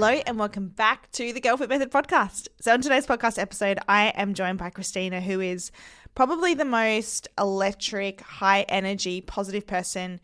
Hello and welcome back to the Girl Fit Method podcast. So, on today's podcast episode, I am joined by Christina, who is probably the most electric, high energy, positive person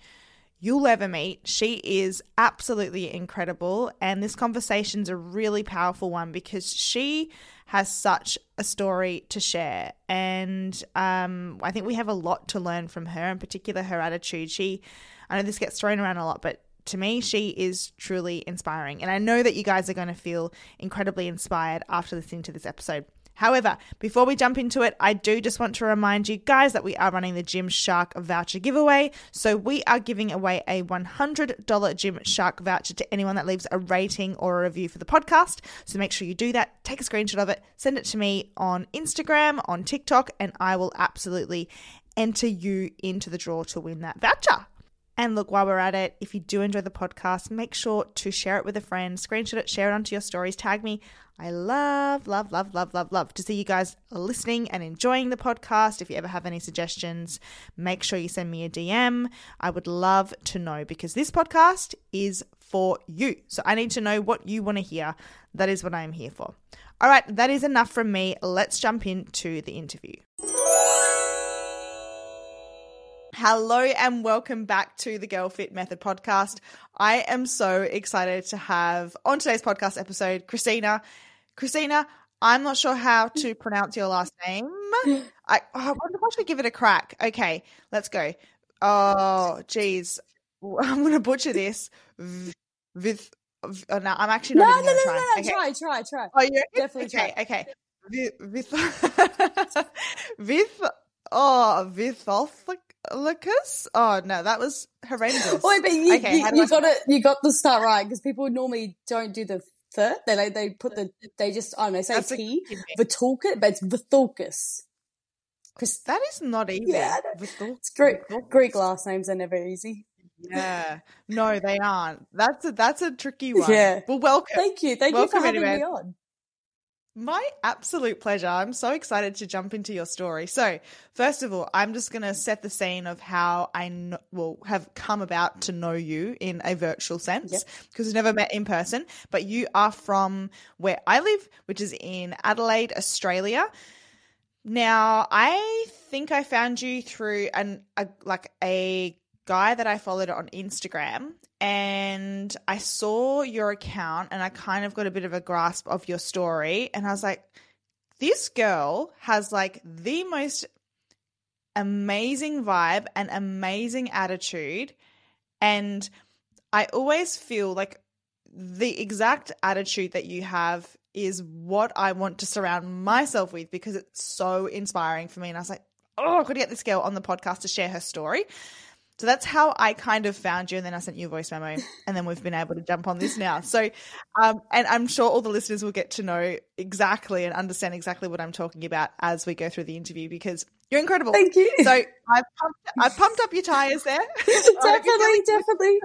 you'll ever meet. She is absolutely incredible. And this conversation's a really powerful one because she has such a story to share. And um, I think we have a lot to learn from her, in particular, her attitude. She, I know this gets thrown around a lot, but to me, she is truly inspiring. And I know that you guys are going to feel incredibly inspired after listening to this episode. However, before we jump into it, I do just want to remind you guys that we are running the Gymshark voucher giveaway. So we are giving away a $100 Gymshark voucher to anyone that leaves a rating or a review for the podcast. So make sure you do that. Take a screenshot of it, send it to me on Instagram, on TikTok, and I will absolutely enter you into the draw to win that voucher. And look, while we're at it, if you do enjoy the podcast, make sure to share it with a friend, screenshot it, share it onto your stories, tag me. I love, love, love, love, love, love to see you guys listening and enjoying the podcast. If you ever have any suggestions, make sure you send me a DM. I would love to know because this podcast is for you. So I need to know what you want to hear. That is what I am here for. All right, that is enough from me. Let's jump into the interview. Hello and welcome back to the Girl Fit Method podcast. I am so excited to have on today's podcast episode Christina. Christina, I'm not sure how to pronounce your last name. I, oh, I wonder if I should give it a crack. Okay, let's go. Oh, geez. I'm going to butcher this. With, oh, no, I'm actually not no, no, no, no, no, Okay. try, try, try. Oh, you Definitely okay, try. okay. With, with, with, oh, Vitholicus? Oh, no, that was horrendous. Wait, but you, Okay, you, you got it. You got the start right because people normally don't do the third. They like they put the they just I don't know say That's a T key but it's Vithoulkas. Chris, That is not easy. Yeah, I know. Vithul- it's Greek. Greek last names are never easy. Yeah. No, they aren't. That's a that's a tricky one. Yeah. Well, welcome. Thank you, thank you for having anyway. me on. My absolute pleasure. I'm so excited to jump into your story. So, first of all, I'm just going to set the scene of how I kn- will have come about to know you in a virtual sense Yep. because we've never met in person. But you are from where I live, which is in Adelaide, Australia. Now, I think I found you through an a, like a guy that I followed on Instagram and I saw your account and I kind of got a bit of a grasp of your story and I was like this girl has like the most amazing vibe and amazing attitude and I always feel like the exact attitude that you have is what I want to surround myself with because it's so inspiring for me. And I was like, oh, I've got to get this girl on the podcast to share her story. So that's how I kind of found you. And then I sent you a voice memo. And then we've been able to jump on this now. So, um, and I'm sure all the listeners will get to know exactly and understand exactly what I'm talking about as we go through the interview because you're incredible. Thank you. So I've pumped, I've pumped up your tires there. definitely, definitely.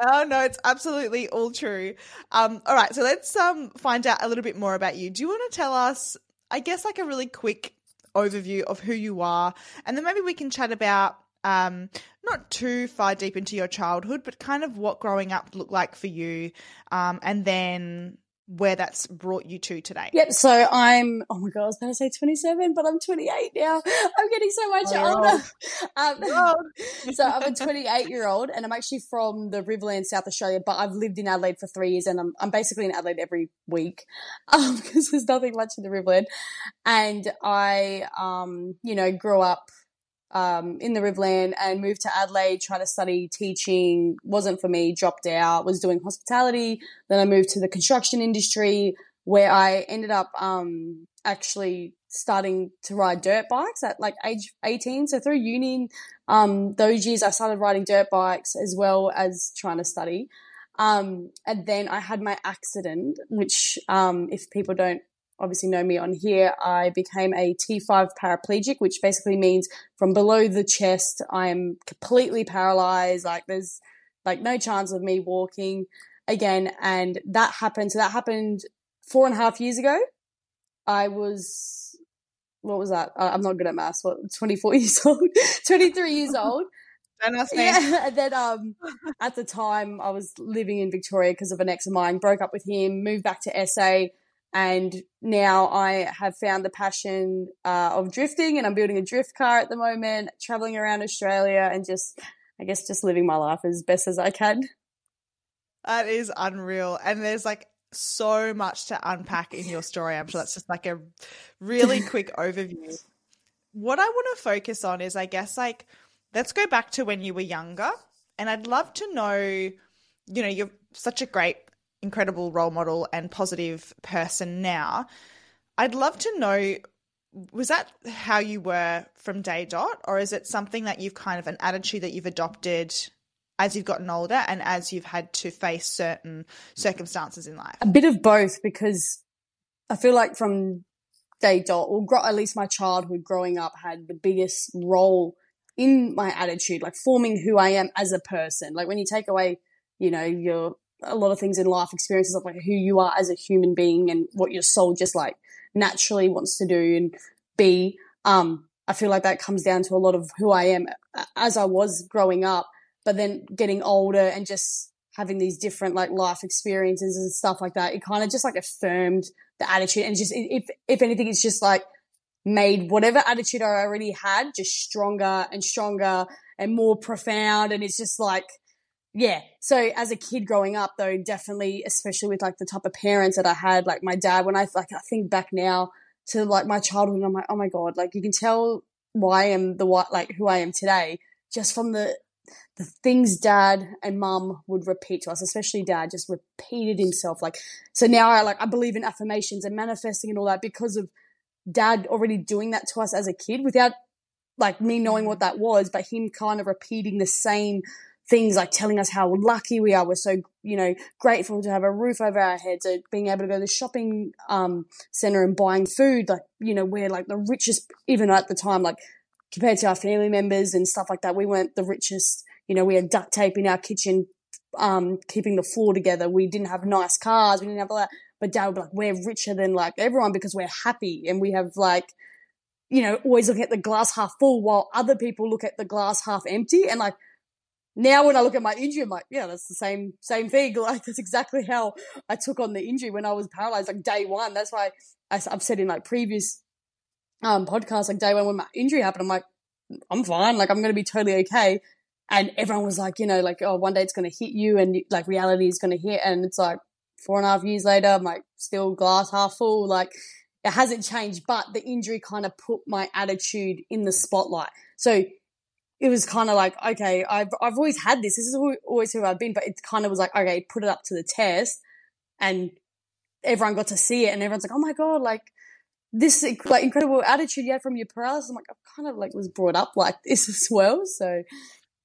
Oh no, it's absolutely all true. Um, all right, so let's um find out a little bit more about you. Do you want to tell us, I guess, like a really quick overview of who you are, and then maybe we can chat about um not too far deep into your childhood, but kind of what growing up looked like for you, um, and then where that's brought you to today. Yep. So I'm. Oh my god, I was going to say 27, but I'm 28 now. I'm getting so much Oh, older. old. Um, so I'm a 28 year old, and I'm actually from the Riverland, South Australia. But I've lived in Adelaide for three years, and I'm I'm basically in Adelaide every week um, because there's nothing much in the Riverland. And I, um, you know, grew up um, in the Riverland and moved to Adelaide, tried to study teaching. wasn't for me. Dropped out. Was doing hospitality. Then I moved to the construction industry, where I ended up um, actually starting to ride dirt bikes at like age 18. So through uni, um, those years I started riding dirt bikes as well as trying to study. Um, and then I had my accident, which, um, if people don't obviously know me on here, I became a T5 paraplegic, which basically means from below the chest, I am completely paralyzed. Like there's like no chance of me walking again. And that happened. So that happened four and a half years ago. I was, what was that? I'm not good at maths. What, 24 years old, 23 years old. Don't ask me. Yeah, and then um, at the time I was living in Victoria because of an ex of mine. Broke up with him, moved back to SA, and now I have found the passion uh, of drifting, and I'm building a drift car at the moment, traveling around Australia, and just I guess just living my life as best as I can. That is unreal, and there's like so much to unpack in your story. I'm sure that's just like a really quick overview. What I want to focus on is, I guess, like let's go back to when you were younger. And I'd love to know, you know, you're such a great, incredible role model and positive person now. I'd love to know was that how you were from day dot or is it something that you've kind of an attitude that you've adopted as you've gotten older and as you've had to face certain circumstances in life a bit of both because i feel like from day dot or at least my childhood growing up had the biggest role in my attitude, like forming who I am as a person. Like when you take away, you know, your a lot of things in life experiences of like who you are as a human being and what your soul just like naturally wants to do and be. Um, I feel like that comes down to a lot of who I am as I was growing up, but then getting older and just having these different like life experiences and stuff like that. It kind of just like affirmed the attitude and just if if anything, it's just like made whatever attitude I already had just stronger and stronger and more profound. And it's just like, yeah. So as a kid growing up though, definitely, especially with like the type of parents that I had, like my dad, when I like, I think back now to like my childhood, I'm like, oh my God, like you can tell why I am the what, like who I am today just from the, the things dad and mum would repeat to us, especially dad, just repeated himself. Like, so now I like, I believe in affirmations and manifesting and all that because of dad already doing that to us as a kid without like me knowing what mm. that was, but him kind of repeating the same things, like telling us how lucky we are. We're so, you know, grateful to have a roof over our heads, or being able to go to the shopping um, center and buying food. Like, you know, we're like the richest, even at the time, like compared to our family members and stuff like that. We weren't the richest. You know, we had duct tape in our kitchen, um, keeping the floor together. We didn't have nice cars. We didn't have all that. But dad would be like, we're richer than like everyone because we're happy and we have like, you know, always looking at the glass half full while other people look at the glass half empty. And like now when I look at my injury, I'm like, yeah, that's the same, same thing. Like that's exactly how I took on the injury when I was paralyzed, like day one. That's why I, I've said in like previous um, podcasts, like day one when my injury happened, I'm like, I'm fine. Like I'm to be totally okay. And everyone was like, you know, like, oh, one day it's to hit you and like reality is to hit. And it's like, four and a half years later, I'm like still glass half full. Like it hasn't changed, but the injury kind of put my attitude in the spotlight. So it was kind of like, okay, I've, I've always had this. This is always who I've been, but it kind of was like, okay, put it up to the test and everyone got to see it and everyone's like, oh my God, like this like incredible attitude you had from your paralysis. I'm like, I kind of like was brought up like this as well. So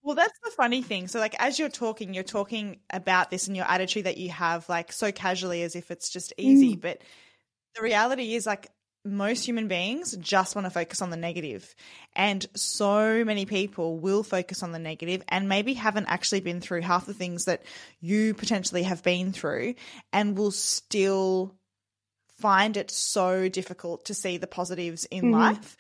well, that's the funny thing. So, like, as you're talking, you're talking about this and your attitude that you have, like, so casually as if it's just easy. Mm. But the reality is, like, most human beings just want to focus on the negative. And so many people will focus on the negative and maybe haven't actually been through half the things that you potentially have been through and will still find it so difficult to see the positives in mm-hmm. life.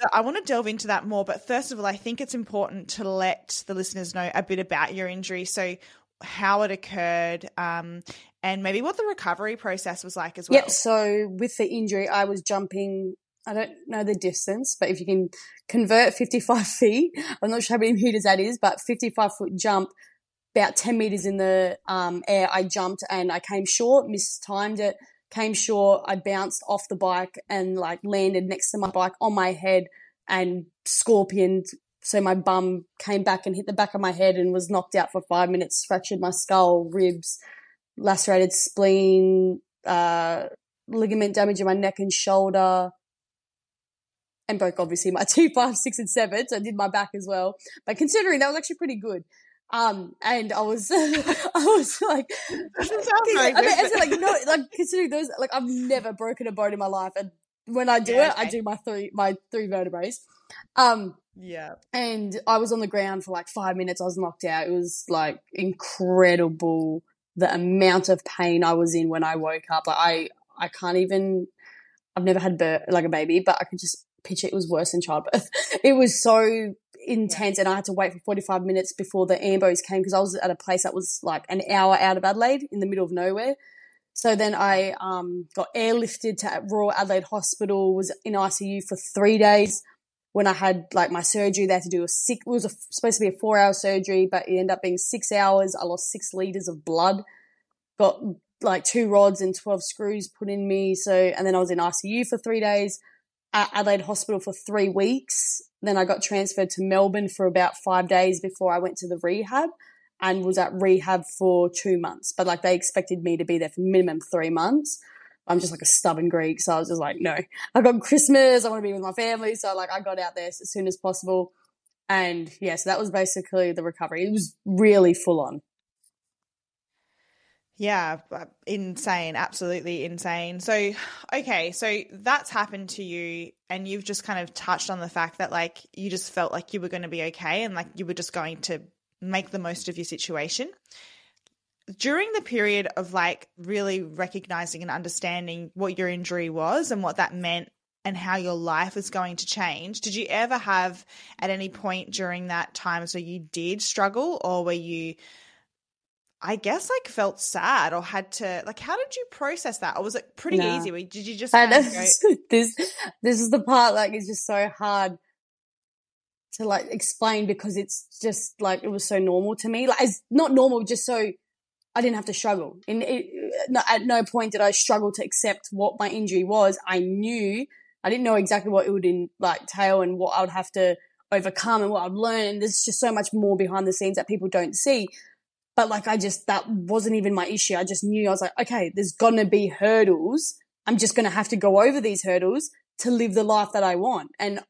So I want to delve into that more, but first of all, I think it's important to let the listeners know a bit about your injury. So how it occurred, um, and maybe what the recovery process was like as well. Yep. So with the injury, I was jumping. I don't know the distance, but if you can convert 55 feet, I'm not sure how many meters that is, but 55 foot jump, about 10 meters in the um, air, I jumped and I came short, mistimed it, came short. I bounced off the bike and like landed next to my bike on my head and scorpioned. So my bum came back and hit the back of my head and was knocked out for five minutes, fractured my skull, ribs, lacerated spleen, uh, ligament damage in my neck and shoulder, and broke obviously my two, five, six, and seven. So I did my back as well. But considering that was actually pretty good. Um, and I was, I was like, Doesn't sound very I mean, as like no, like considering those, like I've never broken a bone in my life, and when I do Yeah, it, I do my three, my three vertebrae. Um, yeah. and I was on the ground for like five minutes. I was knocked out. It was like incredible the amount of pain I was in when I woke up. Like I, I can't even. I've never had bir- like a baby, but I could just picture it was worse than childbirth. It was so intense, and I had to wait for forty five minutes before the ambos came because I was at a place that was like an hour out of Adelaide in the middle of nowhere. So then I um, got airlifted to Royal Adelaide Hospital. Was in ICU for three days when I had like my surgery, they had to do a six. It was a, supposed to be a four-hour surgery, but it ended up being six hours. I lost six liters of blood. Got like two rods and twelve screws put in me. So, and then I was in ICU for three days, at Adelaide Hospital for three weeks. Then I got transferred to Melbourne for about five days before I went to the rehab, and was at rehab for two months. But like they expected me to be there for minimum three months. I'm just like a stubborn Greek, so I was just like, no. I got Christmas. I want to be with my family, so like I got out there as soon as possible. And yeah, so that was basically the recovery. It was really full on. Yeah, uh, insane, absolutely insane. So, okay, so that's happened to you, and you've just kind of touched on the fact that, like, you just felt like you were going to be okay and, like, you were just going to make the most of your situation. During the period of, like, really recognizing and understanding what your injury was and what that meant and how your life is going to change, did you ever have at any point during that time so you did struggle, or were you? I guess like felt sad or had to like how did you process that? Or was it pretty Nah. easy? Did you just kind go, this this is the part like it's just so hard to like explain because it's just like it was so normal to me. Like it's not normal, just so I didn't have to struggle. In it, at no point did I struggle to accept what my injury was. I knew I didn't know exactly what it would in like tail and what I would have to overcome and what I'd learn. And there's just so much more behind the scenes that people don't see. But like I just that wasn't even my issue. I just knew I was like, okay, there's gonna be hurdles. I'm just gonna have to go over these hurdles to live the life that I want. And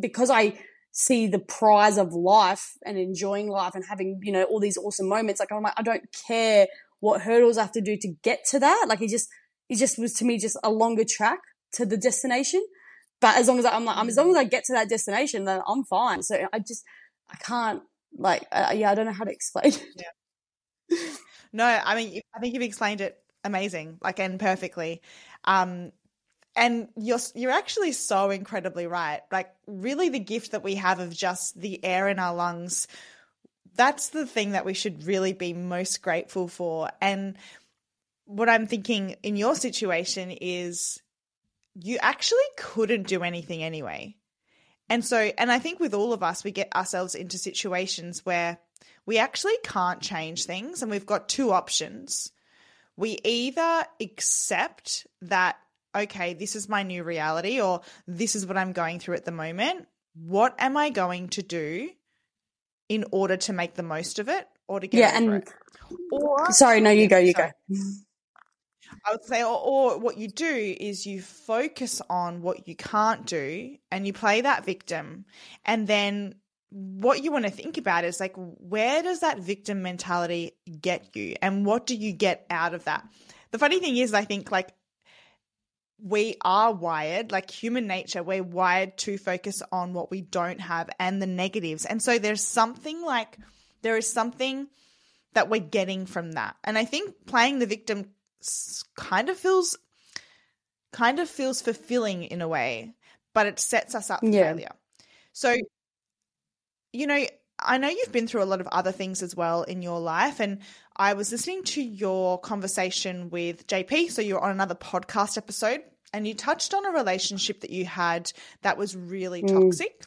because I see the prize of life and enjoying life and having, you know, all these awesome moments, like I'm like, I don't care what hurdles I have to do to get to that. Like it just it just was to me just a longer track to the destination. But as long as I, I'm like, I'm, as long as I get to that destination, then I'm fine. So I just, I can't, like, uh, yeah, I don't know how to explain. No, I mean, I think you've explained it amazing, like, and perfectly. Um, and you're you're actually so incredibly right. Like, really, the gift that we have of just the air in our lungs. That's the thing that we should really be most grateful for. And what I'm thinking in your situation is you actually couldn't do anything anyway. And so, and I think with all of us, we get ourselves into situations where we actually can't change things, and we've got two options. We either accept that, okay, this is my new reality, or this is what I'm going through at the moment. What am I going to do in order to make the most of it or to get yeah, and it? Or sorry, no, you go, you Sorry. go. I would say, or, or what you do is you focus on what you can't do and you play that victim. And then what you want to think about is like, where does that victim mentality get you? And what do you get out of that? The funny thing is, I think like we are wired, like human nature, we're wired to focus on what we don't have and the negatives. And so there's something like, there is something that we're getting from that. And I think playing the victim kind of feels kind of feels fulfilling in a way, but it sets us up for Yeah. failure. So you know, I know you've been through a lot of other things as well in your life and I was listening to your conversation with JP, so you're on another podcast episode and you touched on a relationship that you had that was really Mm. toxic.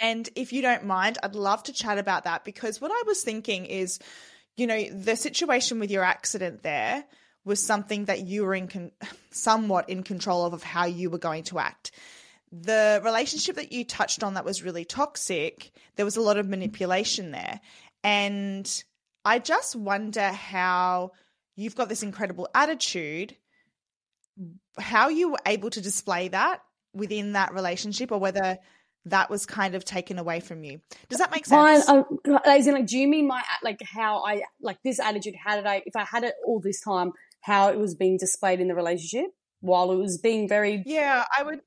And if you don't mind, I'd love to chat about that because what I was thinking is, you know, the situation with your accident there was something that you were in con- somewhat in control of of how you were going to act. The relationship that you touched on that was really toxic, there was a lot of manipulation there. And I just wonder how you've got this incredible attitude, how you were able to display that within that relationship or whether that was kind of taken away from you. Does that make sense? Um, as in, like, do you mean my like how I like this attitude? How did I, if I had it all this time, how it was being displayed in the relationship while it was being very yeah, I would.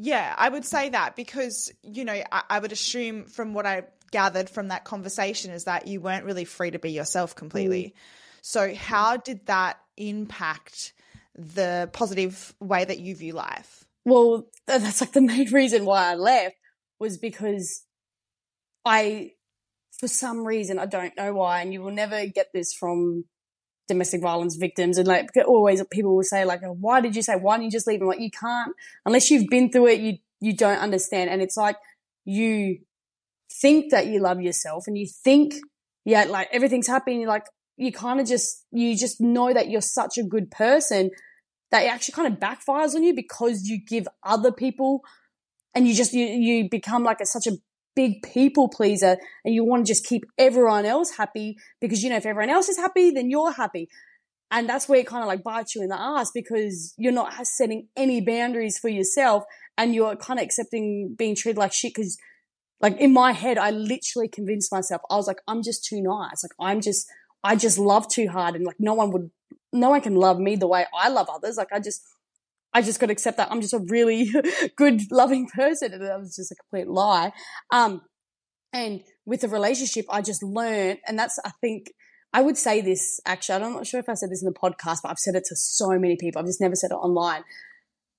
Yeah, I would say that because you know I, I would assume from what I gathered from that conversation is that you weren't really free to be yourself completely. Mm. So how did that impact the positive way that you view life? well, that's like the main reason why I left was because I, for some reason, I don't know why, and you will never get this from domestic violence victims. And like always, people will say like, "Why did you say? Why didn't you just leave?" And like, you can't unless you've been through it. You you don't understand, and it's like you think that you love yourself, and you think yeah, like everything's you're like you kind of just you just know that you're such a good person that it actually kind of backfires on you because you give other people and you just you you become like a, such a big people pleaser and you want to just keep everyone else happy because you know if everyone else is happy then you're happy and that's where it kind of like bites you in the ass because you're not setting any boundaries for yourself and you're kind of accepting being treated like shit because like in my head i literally convinced myself i was like i'm just too nice like i'm just i just love too hard and like no one would no one can love me the way I love others. Like I just, I just got to accept that I'm just a really good, loving person. And that was just a complete lie. Um, and with the relationship, I just learned, and that's, I think, I would say this actually. I'm not sure if I said this in the podcast, but I've said it to so many people. I've just never said it online.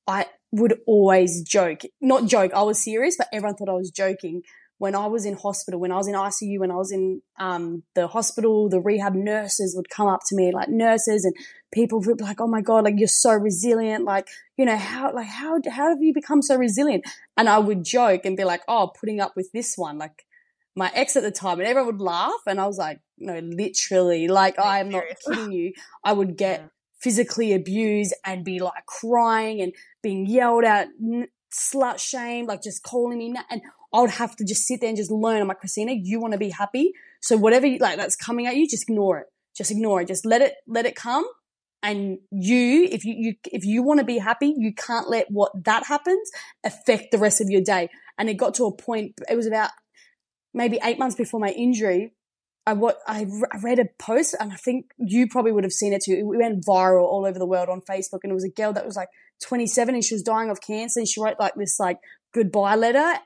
I would always joke, not joke. I was serious, but everyone thought I was joking when I was in hospital, when I was in ICU, when I was in um, the hospital, the rehab nurses would come up to me, like nurses and people would be like, "Oh my god, like you're so resilient! Like you know how like how how have you become so resilient?" And I would joke and be like, "Oh, putting up with this one, like my ex at the time," and everyone would laugh, and I was like, "No, literally, like I am not kidding you. I would get." Yeah. Physically abused and be like crying and being yelled at, slut shamed, like just calling me, na- and I would have to just sit there and just learn. I'm like, Christina, you want to be happy. So whatever you, like that's coming at you, just ignore it. Just ignore it. Just let it, let it come. And you, if you, you if you want to be happy, you can't let what that happens affect the rest of your day. And it got to a point, it was about maybe eight months before my injury. I what I, I read a post, and I think you probably would have seen it too. It went viral all over the world on Facebook, and it was a girl that was like 27 and she was dying of cancer, and she wrote like this like goodbye letter,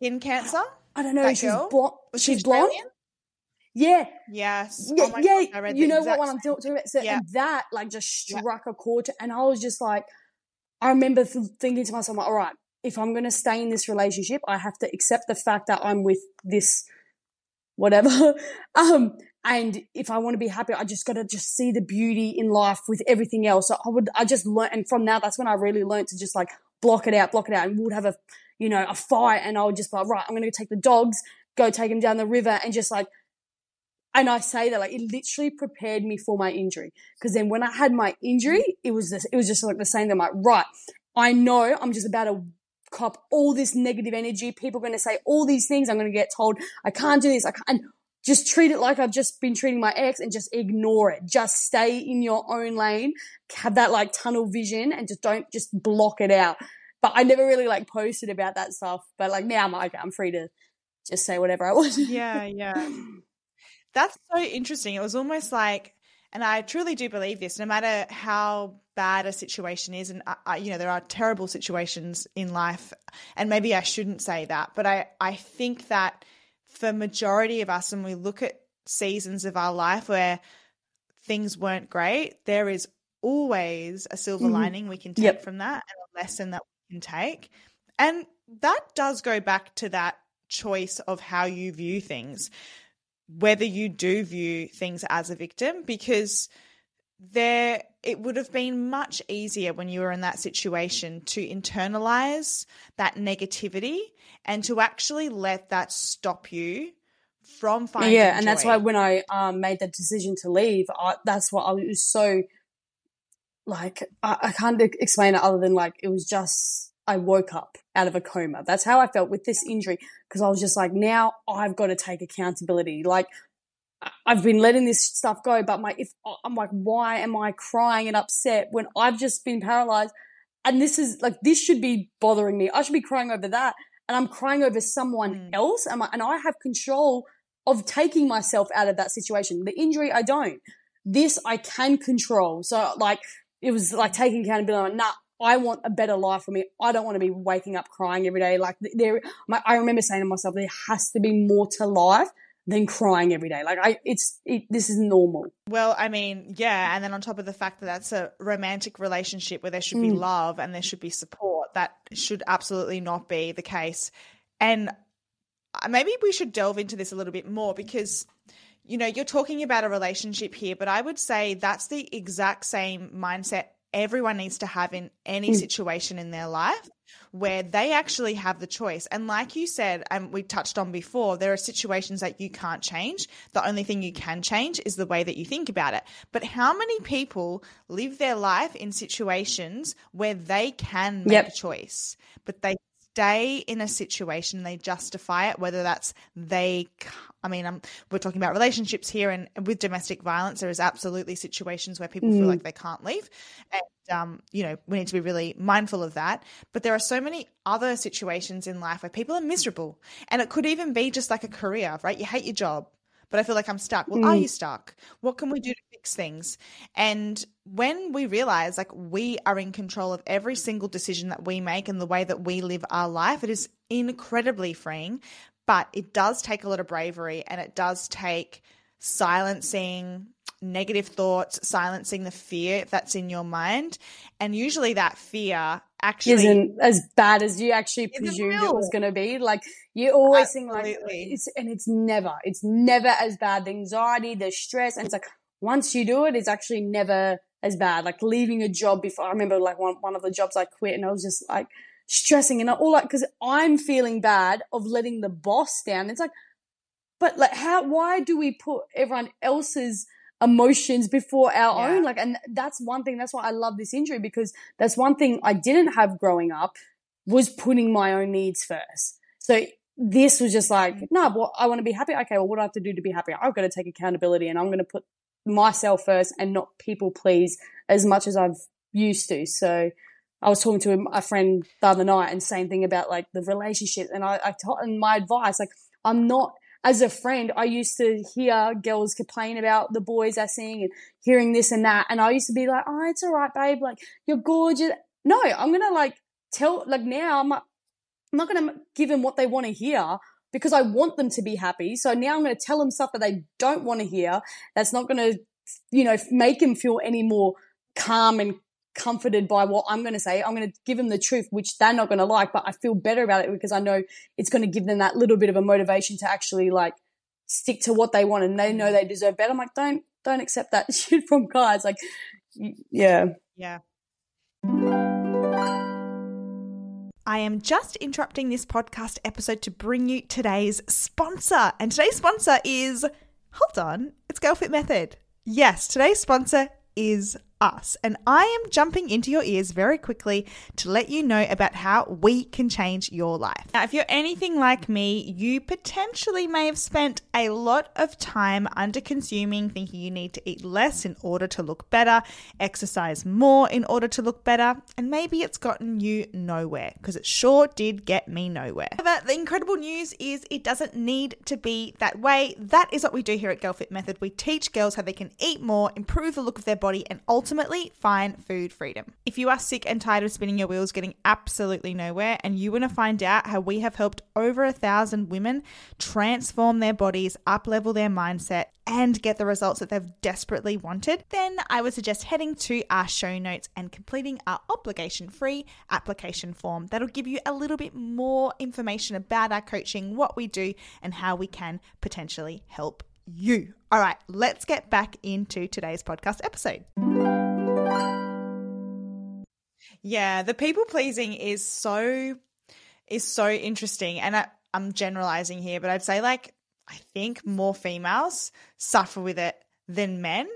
Skin cancer? I don't know. That she's blonde. She's blonde. Yeah, Yes. yeah, oh my yeah. God, I read you know what one I'm talking about. So Yeah. and that like just Yeah. struck a chord, to, and I was just like, I remember th- thinking to myself, like, all right, if I'm going to stay in this relationship, I have to accept the fact that I'm with this whatever. um, and if I want to be happy, I just got to just see the beauty in life with everything else. So I would, I just learned, and from now, that's when I really learned to just like block it out, block it out, and we would have a, you know, a fight, and I would just be like, right, I'm going to take the dogs, go take them down the river, and just like, and I say that like it literally prepared me for my injury because then when I had my injury, mm-hmm. it was this, it was just like the same. I'm like, right, I know I'm just about to cop all this negative energy. People are going to say all these things. I'm going to get told I can't do this. I can't. And just treat it like I've just been treating my ex and just ignore it. Just stay in your own lane. Have that like tunnel vision and just don't just block it out. But I never really like posted about that stuff. But like now I'm like, I'm free to just say whatever I want. Yeah, yeah. That's so interesting. It was almost like, and I truly do believe this. No matter how bad a situation is, and I, I, you know there are terrible situations in life, and maybe I shouldn't say that, but I I think that for majority of us, when we look at seasons of our life where things weren't great, there is always a silver Mhm. lining we can take Yep. from that and a lesson that can take. And that does go back to that choice of how you view things, whether you do view things as a victim, because there it would have been much easier when you were in that situation to internalize that negativity and to actually let that stop you from finding yeah, and that's why when I um, made the decision to leave, I, that's what I was so like. I, I can't explain it other than like it was just I woke up out of a coma. That's how I felt with this injury because I was just like, now I've got to take accountability. Like I've been letting this stuff go, but my if I'm like, why am I crying and upset when I've just been paralyzed? and this is like this should be bothering me. I should be crying over that, and I'm crying over someone Mm. else, and, I, and I have control of taking myself out of that situation. The injury, I don't. This I can control. So like it was like taking accountability. I'm like, nah, I want a better life for me. I don't want to be waking up crying every day. Like there, my, I remember saying to myself, there has to be more to life than crying every day. Like I, it's it, this is normal. Well, I mean, yeah, and then on top of the fact that that's a romantic relationship where there should be Mm. love and there should be support, that should absolutely not be the case. And uh, maybe we should delve into this a little bit more because you know, you're talking about a relationship here, but I would say that's the exact same mindset everyone needs to have in any Mm. situation in their life where they actually have the choice. And like you said, and we touched on before, there are situations that you can't change. The only thing you can change is the way that you think about it. But how many people live their life in situations where they can make Yep. a choice, but they stay in a situation, they justify it, whether that's they, I mean, um, we're talking about relationships here, and with domestic violence, there is absolutely situations where people feel Mm. like they can't leave. And, um, you know, we need to be really mindful of that. But there are so many other situations in life where people are miserable. And it could even be just like a career, right? You hate your job, but I feel like I'm stuck. Well, are Mm. you stuck? What can we do to fix things? And when we realize like we are in control of every single decision that we make and the way that we live our life, it is incredibly freeing. But it does take a lot of bravery and it does take silencing negative thoughts, silencing the fear that's in your mind. And usually that fear actually Isn't as bad as you actually presumed it was going to be. Like you always think like it's and it's never, it's never as bad. The anxiety, the stress, and it's like once you do it, it's actually never as bad. Like leaving a job before. I remember like one one of the jobs I quit, and I was just like stressing and all like because I'm feeling bad of letting the boss down. It's like, but like how? Why do we put everyone else's emotions before our Yeah. own? Like, and that's one thing. That's why I love this injury because that's one thing I didn't have growing up was putting my own needs first. So this was just like, mm. no, well, I want to be happy. Okay, well, what do I have to do to be happy? I've got to take accountability and I'm going to put myself first and not people please as much as I've used to. So I was talking to a friend the other night and same thing about like the relationship. And I, I told and my advice, like, I'm not, as a friend, I used to hear girls complain about the boys I sing and hearing this and that. And I used to be like, oh, it's all right, babe. Like, you're gorgeous. No, I'm going to like tell, like now I'm, I'm not going to give them what they want to hear because I want them to be happy. So now I'm going to tell them stuff that they don't want to hear. That's not going to, you know, make them feel any more calm and comforted by what I'm going to say. I'm going to give them the truth, which they're not going to like, but I feel better about it because I know it's going to give them that little bit of a motivation to actually like stick to what they want and they know they deserve better. I'm like, don't, don't accept that shit from guys. Like, yeah. Yeah. I am just interrupting this podcast episode to bring you today's sponsor. And today's sponsor is, hold on, it's GirlFit Method. Yes, today's sponsor is us. And I am jumping into your ears very quickly to let you know about how we can change your life. Now, if you're anything like me, you potentially may have spent a lot of time under consuming, thinking you need to eat less in order to look better, exercise more in order to look better, and maybe it's gotten you nowhere because it sure did get me nowhere. However, the incredible news is it doesn't need to be that way. That is what we do here at Girl Fit Method. We teach girls how they can eat more, improve the look of their body, and ultimately find food freedom. If you are sick and tired of spinning your wheels, getting absolutely nowhere, and you want to find out how we have helped over a thousand women transform their bodies, up level their mindset, and get the results that they've desperately wanted, then I would suggest heading to our show notes and completing our obligation free application form. That'll give you a little bit more information about our coaching, what we do, and how we can potentially help you. All right, let's get back into today's podcast episode. Yeah, the people pleasing is so is so interesting, and I, I'm generalizing here, but I'd say like I think more females suffer with it than men.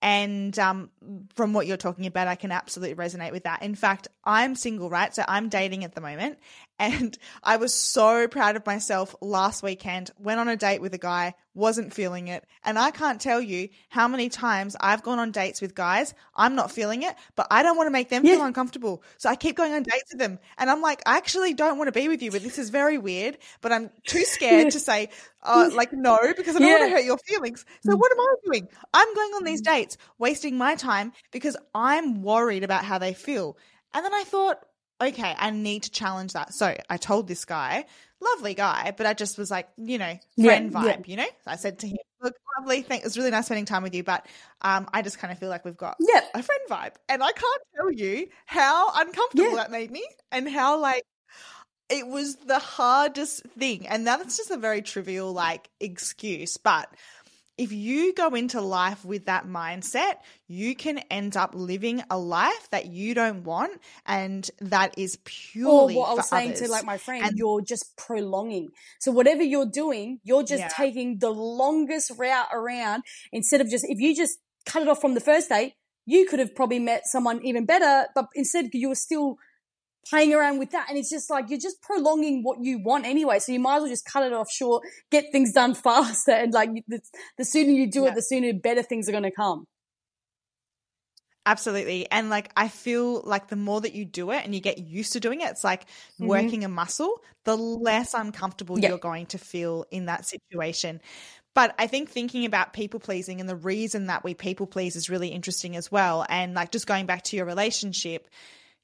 And um, from what you're talking about, I can absolutely resonate with that. In fact, I'm single, right? So I'm dating at the moment, And I was so proud of myself last weekend. Went on a date with a guy, wasn't feeling it. And I can't tell you how many times I've gone on dates with guys. I'm not feeling it, but I don't want to make them Yeah. feel uncomfortable. So I keep going on dates with them. And I'm like, I actually don't want to be with you, but this is very weird. But I'm too scared to say, uh, like, no, because I don't want to hurt your feelings. So what am I doing? I'm going on these dates, wasting my time because I'm worried about how they feel. And then I thought, okay, I need to challenge that. So I told this guy, lovely guy, but I just was like, you know, friend yeah. vibe, you know? I said to him, look, lovely, thank, it was really nice spending time with you, but um, I just kind of feel like we've got Yeah. a friend vibe. And I can't tell you how uncomfortable Yeah. that made me and how like it was the hardest thing. And that's just a very trivial like excuse, but if you go into life with that mindset, you can end up living a life that you don't want and that is purely. Or what I was saying others. to like my friend, And- you're just prolonging. So whatever you're doing, you're just Yeah. taking the longest route around instead of just if you just cut it off from the first date, you could have probably met someone even better, but instead you were still playing around with that and it's just like you're just prolonging what you want anyway so you might as well just cut it off short get things done faster and like the, the sooner you do Yeah. it the sooner better things are going to come Absolutely. And like, I feel like the more that you do it and you get used to doing it, it's like Mhm. working a muscle, the less uncomfortable Yeah. you're going to feel in that situation. But I think thinking about people pleasing and the reason that we people please is really interesting as well. And like, just going back to your relationship,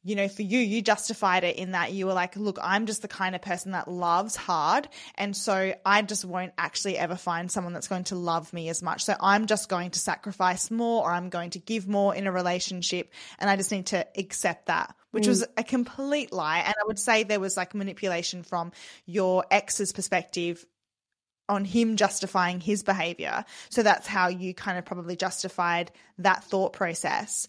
you know, for you, you justified it in that you were like, look, I'm just the kind of person that loves hard. And so I just won't actually ever find someone that's going to love me as much. So I'm just going to sacrifice more or I'm going to give more in a relationship. And I just need to accept that, which mm. was a complete lie. And I would say there was like manipulation from your ex's perspective on him justifying his behavior. So that's how you kind of probably justified that thought process.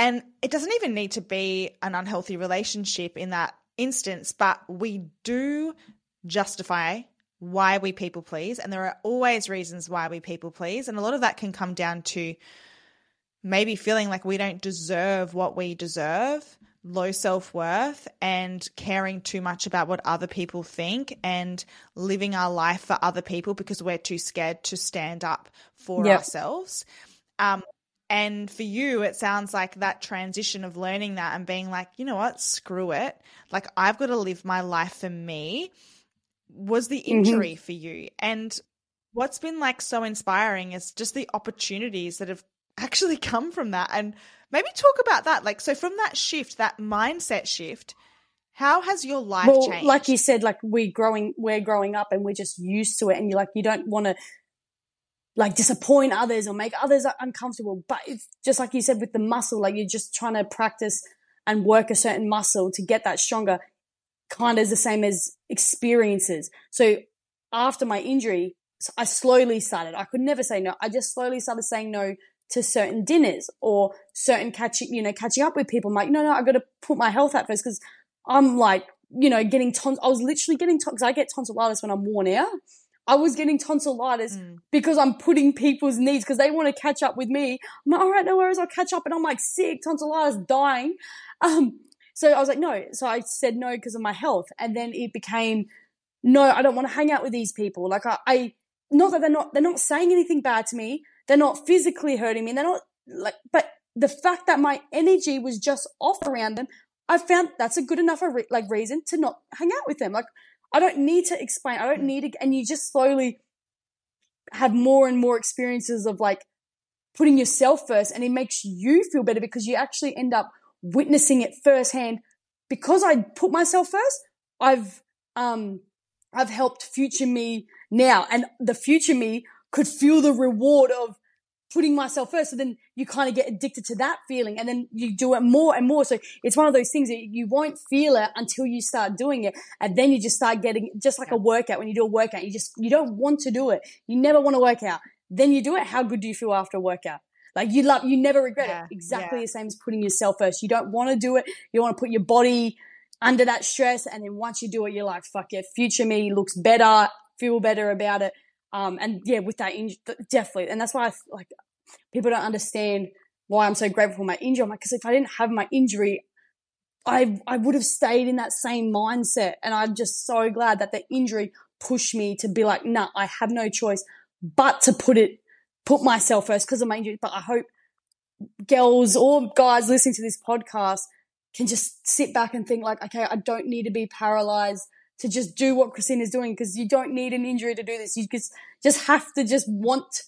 And it doesn't even need to be an unhealthy relationship in that instance, but we do justify why we people please. And there are always reasons why we people please. And a lot of that can come down to maybe feeling like we don't deserve what we deserve, low self worth, and caring too much about what other people think and living our life for other people because we're too scared to stand up for Yep. ourselves. Um, and for you, it sounds like that transition of learning that and being like, you know what, screw it. Like, I've got to live my life for me was the mm-hmm. injury for you. And what's been like so inspiring is just the opportunities that have actually come from that. And maybe talk about that. Like, so from that shift, that mindset shift, how has your life well, changed? like you said, like we're growing, we're growing up and we're just used to it. And you're like, you don't want to like disappoint others or make others uncomfortable. But it's just like you said with the muscle, like you're just trying to practice and work a certain muscle to get that stronger. Kind of is the same as experiences. So after my injury, I slowly started. I could never say no. I just slowly started saying no to certain dinners or certain catching, you know, catching up with people. I'm like, no, no, I got to put my health first because I'm like, you know, getting tons. I was literally getting tons. I get tonsillitis when I'm worn out. I was getting tonsillitis Mm. because I'm putting people's needs because they want to catch up with me. I'm like, all right, no worries, I'll catch up, and I'm like sick, tonsillitis, dying. Um, so I was like, no. So I said no because of my health, and then it became, no, I don't want to hang out with these people. Like I, I, not that they're not, they're not saying anything bad to me. They're not physically hurting me. They're not like, but the fact that my energy was just off around them, I found that's a good enough re- like reason to not hang out with them. Like I don't need to explain. I don't need to, and you just slowly have more and more experiences of like putting yourself first, and it makes you feel better because you actually end up witnessing it firsthand. Because I put myself first, I've um I've helped future me now, and the future me could feel the reward of putting myself first. So then you kind of get addicted to that feeling and then you do it more and more. So it's one of those things that you won't feel it until you start doing it. And then you just start getting, just like a workout. When you do a workout, you just, you don't want to do it. You never want to work out. Then you do it. How good do you feel after a workout? Like you love, you never regret Yeah, it. Exactly yeah. the same as putting yourself first. You don't want to do it. You want to put your body under that stress. And then once you do it, you're like, fuck yeah, future me looks better, feel better about it. Um, and yeah, with that injury, definitely. And that's why I like people don't understand why I'm so grateful for my injury. I'm like, because if I didn't have my injury, I I would have stayed in that same mindset. And I'm just so glad that the injury pushed me to be like, nah, I have no choice but to put it, put myself first because of my injury. But I hope girls or guys listening to this podcast can just sit back and think like, okay, I don't need to be paralyzed to just do what Christine is doing because you don't need an injury to do this. You just, just have to just want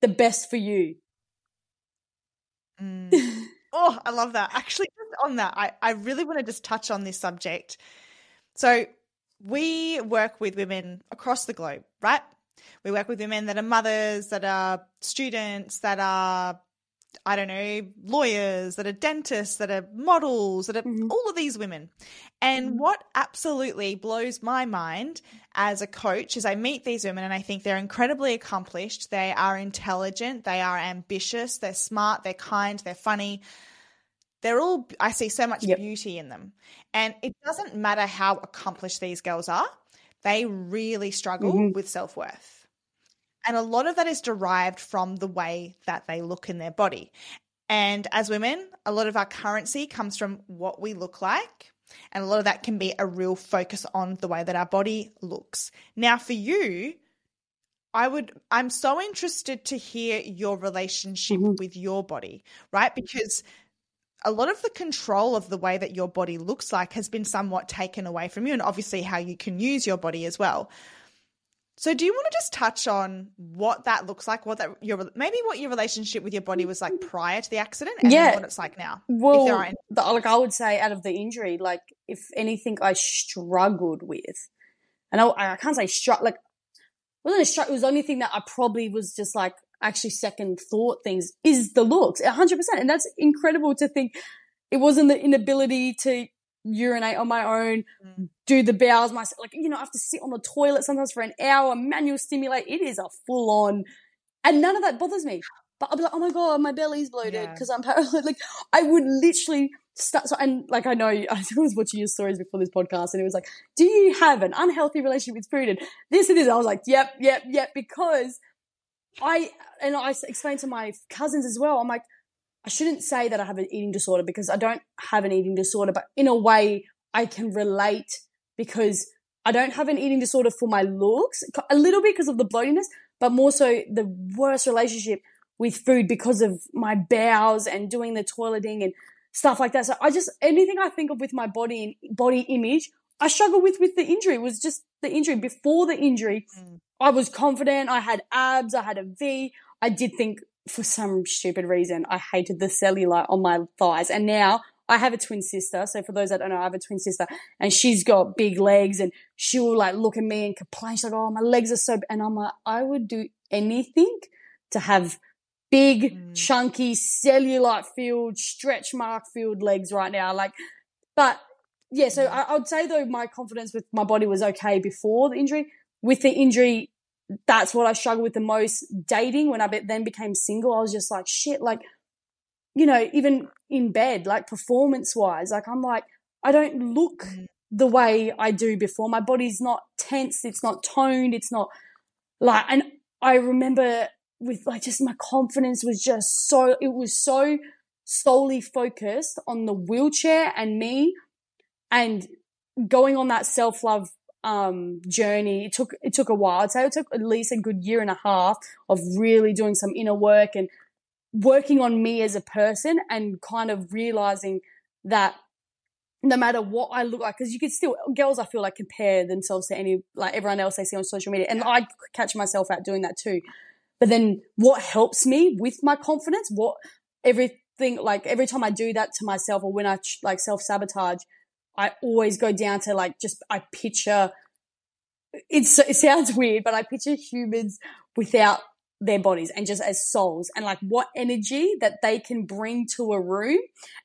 the best for you. Mm. oh, I love that. Actually, on that, I, I really want to just touch on this subject. So, we work with women across the globe, right? We work with women that are mothers, that are students, that are, I don't know, lawyers, that are dentists, that are models, that are mm-hmm. all of these women. And mm-hmm. what absolutely blows my mind as a coach is I meet these women and I think they're incredibly accomplished. They are intelligent, they are ambitious, they're smart, they're kind, they're funny they're all i see so much yep. beauty in them and it doesn't matter how accomplished these girls are they really struggle mm-hmm. with self-worth and a lot of that is derived from the way that they look in their body and as women a lot of our currency comes from what we look like and a lot of that can be a real focus on the way that our body looks now for you I would, I'm so interested to hear your relationship mm-hmm. with your body, right? Because a lot of the control of the way that your body looks like has been somewhat taken away from you and obviously how you can use your body as well. So do you want to just touch on what that looks like, what that your maybe what your relationship with your body was like prior to the accident and yeah. what it's like now? Well, the, like I would say out of the injury, like if anything I struggled with, and I, I can't say struggle, like wasn't a struggle, it was the only thing that I probably was just like, actually second thought things is the looks 100% and that's incredible to think it wasn't the inability to urinate on my own mm. do the bowels myself like you know i have to sit on the toilet sometimes for an hour manual stimulate it is a full on and none of that bothers me but i'll be like oh my god my belly's bloated because yeah. i'm paralyzed like i would literally start so and like i know i was watching your stories before this podcast and it was like do you have an unhealthy relationship with food and this and this i was like yep yep yep because I and I explained to my cousins as well. I'm like, I shouldn't say that I have an eating disorder because I don't have an eating disorder, but in a way, I can relate because I don't have an eating disorder for my looks, a little bit because of the bloatiness, but more so the worst relationship with food because of my bowels and doing the toileting and stuff like that. So I just anything I think of with my body and body image, I struggle with with the injury. It was just the injury before the injury. Mm. I was confident. I had abs. I had a V. I did think for some stupid reason I hated the cellulite on my thighs. And now I have a twin sister. So for those that don't know, I have a twin sister and she's got big legs and she will like look at me and complain. She's like, Oh, my legs are so, b-. and I'm like, I would do anything to have big, mm. chunky, cellulite filled, stretch mark filled legs right now. Like, but yeah, so mm. I, I would say though my confidence with my body was okay before the injury with the injury, that's what I struggled with the most. Dating, when I then became single, I was just like, shit, like, you know, even in bed, like performance wise, like I'm like, I don't look mm. the way I do before. My body's not tense, it's not toned, it's not like, and I remember with like just my confidence was just so, it was so solely focused on the wheelchair and me and going on that self love um, journey. It took it took a while. I'd say it took at least a good year and a half of really doing some inner work and working on me as a person and kind of realizing that no matter what I look like, because you could still girls I feel like compare themselves to any like everyone else they see on social media, and I catch myself out doing that too. But then what helps me with my confidence, what everything like every time I do that to myself or when I like self sabotage I always go down to like just I picture it's it sounds weird, but I picture humans without their bodies and just as souls and like what energy that they can bring to a room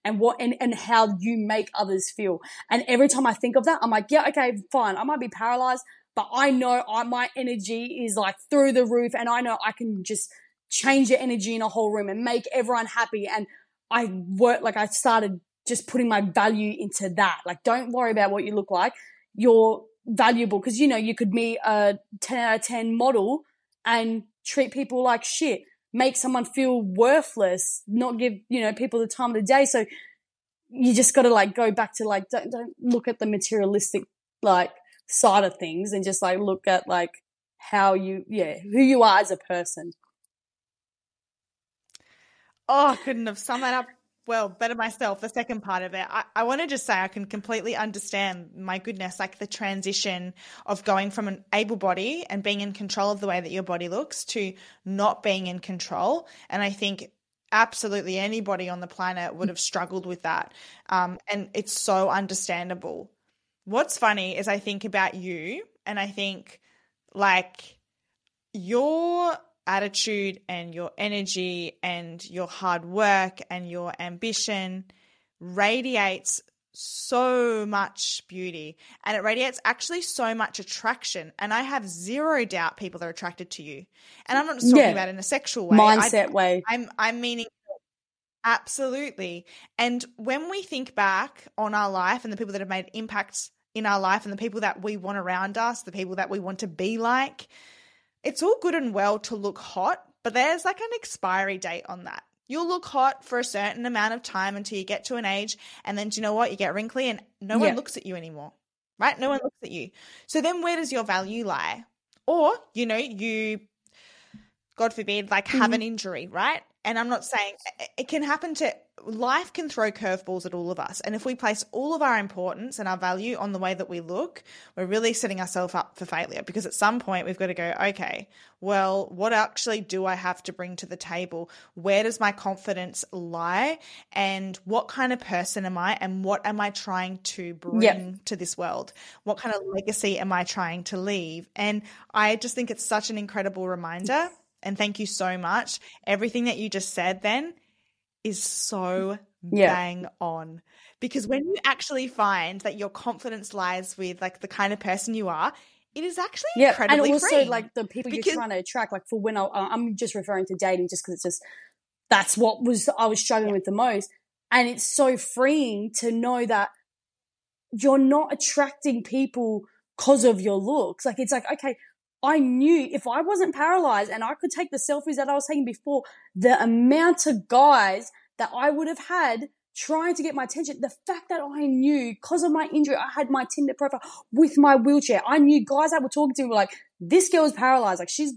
and what and, and how you make others feel. And every time I think of that, I'm like, yeah, okay, fine. I might be paralyzed, but I know I, my energy is like through the roof and I know I can just change the energy in a whole room and make everyone happy. And I work like I started just putting my value into that. Like, don't worry about what you look like. You're valuable because, you know, you could be a 10 out of 10 model and treat people like shit, make someone feel worthless, not give, you know, people the time of the day. So you just got to like go back to like don't don't look at the materialistic like side of things and just like look at like how you yeah who you are as a person oh i couldn't have summed that up well better myself the second part of it. I, I want to just say i can completely understand my goodness like the transition of going from an able body and being in control of the way that your body looks to not being in control. And i think absolutely anybody on the planet would have struggled with that. Um, and it's so understandable. What's funny is i think about you and i think like your attitude and your energy and your hard work and your ambition radiates so much beauty. And it radiates actually so much attraction. And i have zero doubt people are attracted to you. And i'm not just talking yeah. about in a sexual way. Mindset I, way. I'm i'm meaning absolutely. And when we think back on our life and the people that have made impacts in our life and the people that we want around us, the people that we want to be like, it's all good and well to look hot, but there's like an expiry date on that. You'll look hot for a certain amount of time until you get to an age, and then do you know what? You get wrinkly and no one looks at you anymore, right? No one looks at you. So then where does your value lie? Or, you know, you, God forbid, like have mm-hmm. an injury, right? And I'm not saying it can happen to life can throw curveballs at all of us. And if we place all of our importance and our value on the way that we look, we're really setting ourselves up for failure because at some point we've got to go, okay, well, what actually do I have to bring to the table? Where does my confidence lie? And what kind of person am I? And what am I trying to bring yep. to this world? What kind of legacy am I trying to leave? And I just think it's such an incredible reminder. And thank you so much. Everything that you just said then is so yeah. bang on because when you actually find that your confidence lies with like the kind of person you are it is actually yeah, incredibly and also freeing. like the people because- you're trying to attract like for when I, i'm just referring to dating just because it's just that's what was i was struggling yeah. with the most and it's so freeing to know that you're not attracting people because of your looks like it's like okay I knew if I wasn't paralyzed and I could take the selfies that I was taking before, the amount of guys that I would have had trying to get my attention, the fact that I knew because of my injury, I had my Tinder profile with my wheelchair. I knew guys that were talking to were like, this girl's paralyzed. Like she's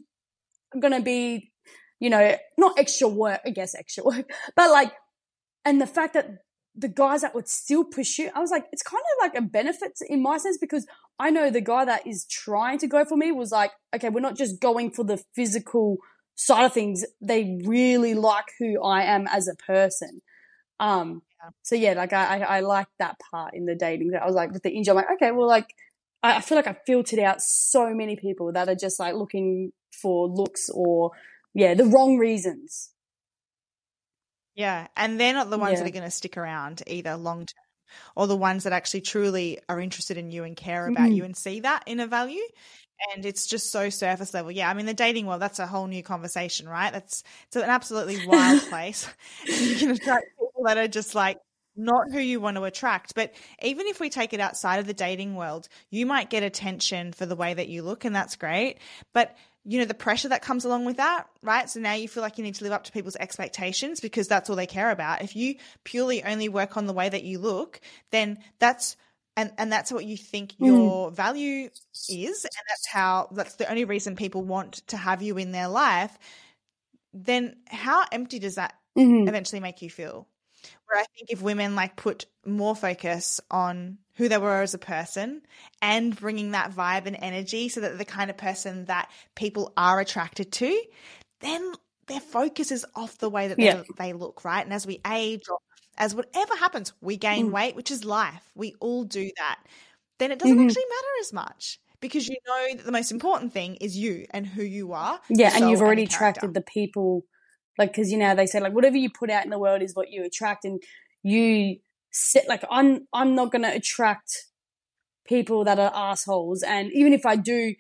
to be, you know, not extra work, I guess extra work, but like, and the fact that the guys that would still pursue, I was like, it's kind of like a benefit in my sense because I know the guy that is trying to go for me was like, okay, we're not just going for the physical side of things. They really like who I am as a person. Um, yeah. so yeah, like I, I, I like that part in the dating that I was like with the injury, I'm like, okay, well, like I, I feel like I filtered out so many people that are just like looking for looks or yeah, the wrong reasons. Yeah, and they're not the ones yeah. that are going to stick around either long term, or the ones that actually truly are interested in you and care about mm-hmm. you and see that inner value. And it's just so surface level. Yeah, I mean the dating world, that's a whole new conversation, right? That's it's an absolutely wild place. you can attract people that are just like not who you want to attract. But even if we take it outside of the dating world, you might get attention for the way that you look, and that's great. But you know, the pressure that comes along with that, right? So now you feel like you need to live up to people's expectations because that's all they care about. If you purely only work on the way that you look, then that's and and that's what you think mm. your mm. value is and that's how that's the only reason people want to have you in their life then how empty does that mm-hmm. eventually make you feel where I think if women like put more focus on who they were as a person and bringing that vibe and energy so that the kind of person that people are attracted to, then their focus is off the way that yeah. they, they, look, right? And as we age or as whatever happens, we gain mm. weight, which is life. We all do that. Then it doesn't mm-hmm. actually matter as much because you know that the most important thing is you and who you are. Yeah, and you've already attracted the people – like, cause you know, they say like whatever you put out in the world is what you attract and you set, like, I'm, I'm not to attract people that are assholes. And even if I do,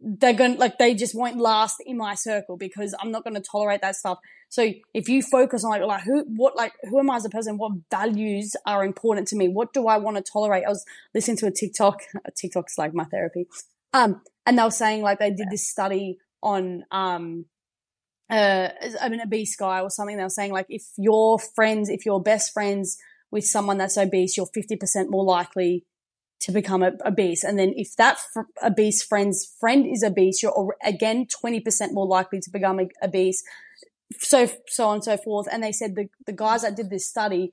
they're going to, like, they just won't last in my circle because I'm not going to tolerate that stuff. So if you focus on like, like who, what, like, who am I as a person? What values are important to me? What do I want to tolerate? I was listening to a TikTok, TikTok's like my therapy. Um, and they were saying like they did this study on, um, uh, I mean, a B Sky or something. They were saying like, if your friends, if your best friends with someone that's obese, you're 50% more likely to become obese. And then if that fr- obese friend's friend is obese, you're again 20% more likely to become obese. So, so on and so forth. And they said the, the guys that did this study,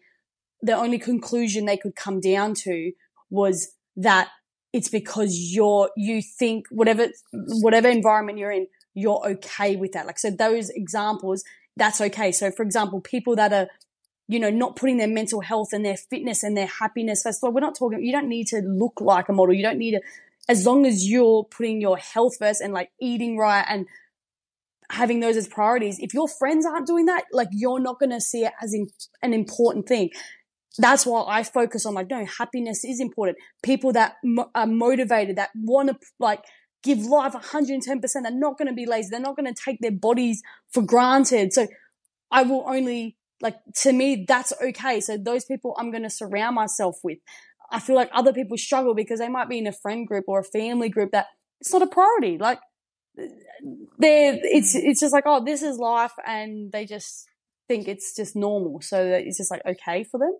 the only conclusion they could come down to was that it's because you're, you think whatever, whatever environment you're in, you're okay with that. Like, so those examples, that's okay. So for example, people that are you know, not putting their mental health and their fitness and their happiness first. Well, we're not talking, you don't need to look like a model. You don't need to, as long as you're putting your health first and like eating right and having those as priorities, if your friends aren't doing that, like you're not going to see it as in, an important thing. That's why I focus on like, no, happiness is important. People that mo- are motivated, that want to like give life 110%, they're not going to be lazy. They're not going to take their bodies for granted. So I will only like to me, that's okay. So those people I'm going to surround myself with. I feel like other people struggle because they might be in a friend group or a family group that it's not a priority. Like they're, it's, hmm. it's just like, oh, this is life. And they just think it's just normal. So it's just like okay for them.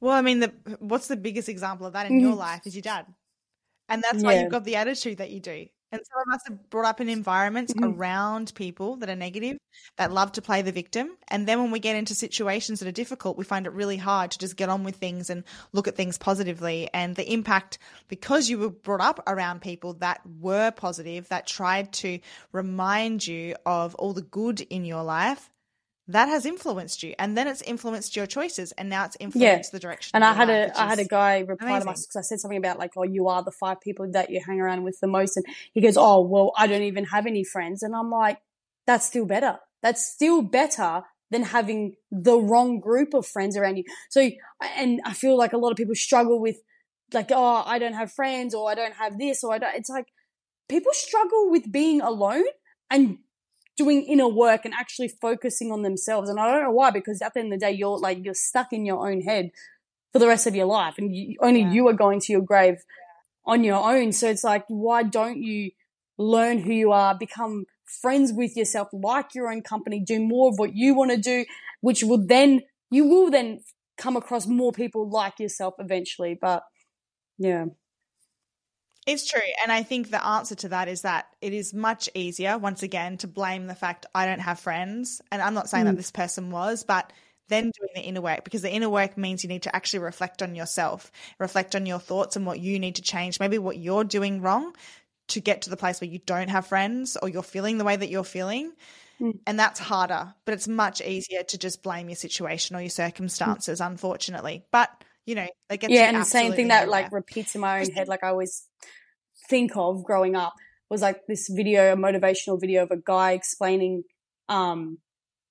Well, I mean, the, what's the biggest example of that in your mm-hmm. life is your dad. And that's yeah. why you've got the attitude that you do. And some of us are brought up in environments mm-hmm. around people that are negative, that love to play the victim. And then when we get into situations that are difficult, we find it really hard to just get on with things and look at things positively. And the impact, because you were brought up around people that were positive, that tried to remind you of all the good in your life, that has influenced you and then it's influenced your choices and now it's influenced yeah. the direction and i had life, a i had a guy reply amazing. to my because i said something about like oh you are the five people that you hang around with the most and he goes oh well i don't even have any friends and i'm like that's still better that's still better than having the wrong group of friends around you so and i feel like a lot of people struggle with like oh i don't have friends or i don't have this or i don't it's like people struggle with being alone and doing inner work and actually focusing on themselves. And I don't know why, because at the end of the day, you're like, you're stuck in your own head for the rest of your life and you, only yeah. you are going to your grave on your own. So it's like, why don't you learn who you are, become friends with yourself, like your own company, do more of what you want to do, which will then, you will then come across more people like yourself eventually. But yeah. It's true. And I think the answer to that is that it is much easier, once again, to blame the fact I don't have friends. And I'm not saying mm. that this person was, but then doing the inner work because the inner work means you need to actually reflect on yourself, reflect on your thoughts and what you need to change, maybe what you're doing wrong to get to the place where you don't have friends or you're feeling the way that you're feeling. Mm. And that's harder, but it's much easier to just blame your situation or your circumstances, mm. unfortunately. But you know, they get yeah, and the same thing that like repeats in my own head, like I always think of growing up was like this video, a motivational video of a guy explaining, um,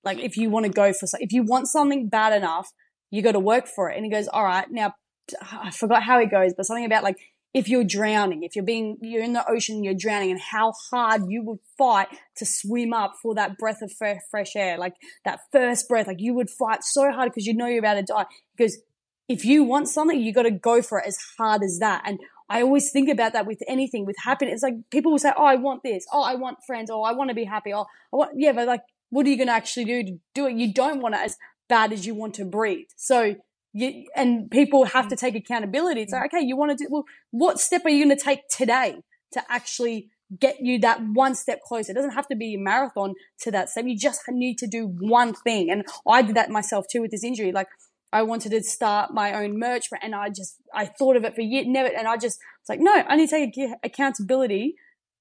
like if you want to go for, if you want something bad enough, you got to work for it. And he goes, all right, now I forgot how he goes, but something about like, if you're drowning, if you're being, you're in the ocean, you're drowning and how hard you would fight to swim up for that breath of fresh air, like that first breath, like you would fight so hard because you know you're about to die. Because if you want something, you got to go for it as hard as that. And I always think about that with anything, with happiness. It's like people will say, Oh, I want this. Oh, I want friends. Oh, I want to be happy. Oh, I want, yeah, but like, what are you going to actually do to do it? You don't want it as bad as you want to breathe. So you, and people have to mm. take accountability. It's like, mm. okay, you want to do, well, what step are you going to take today to actually get you that one step closer? It doesn't have to be a marathon to that step. You just need to do one thing. And I did that myself too with this injury. Like I wanted to start my own merch and I just, I thought of it for years, never, and I just, it's like, no, I need to take accountability.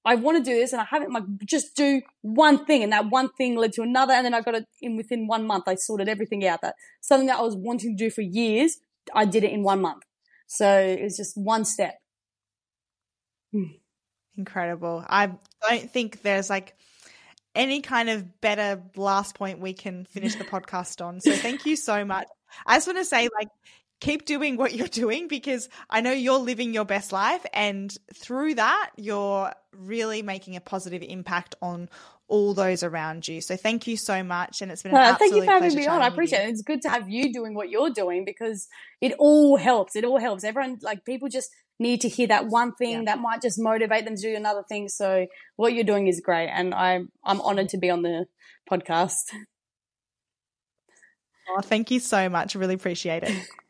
I want to do this and I haven't like just do one thing and that one thing led to another. And then I got it in within one month. I sorted everything out that something that I was wanting to do for years. I did it in one month. So it was just one step. Hmm. Incredible. I don't think there's like, any kind of better last point we can finish the podcast on. So thank you so much I just want to say, like, keep doing what you're doing because I know you're living your best life, and through that, you're really making a positive impact on all those around you. So thank you so much, and it's been an thank you for having me on. I appreciate it. It's good to have you doing what you're doing because it all helps. It all helps. Everyone, like people, just need to hear that one thing yeah. that might just motivate them to do another thing. So what you're doing is great, and I'm I'm honored to be on the podcast. Oh, thank you so much. Really appreciate it.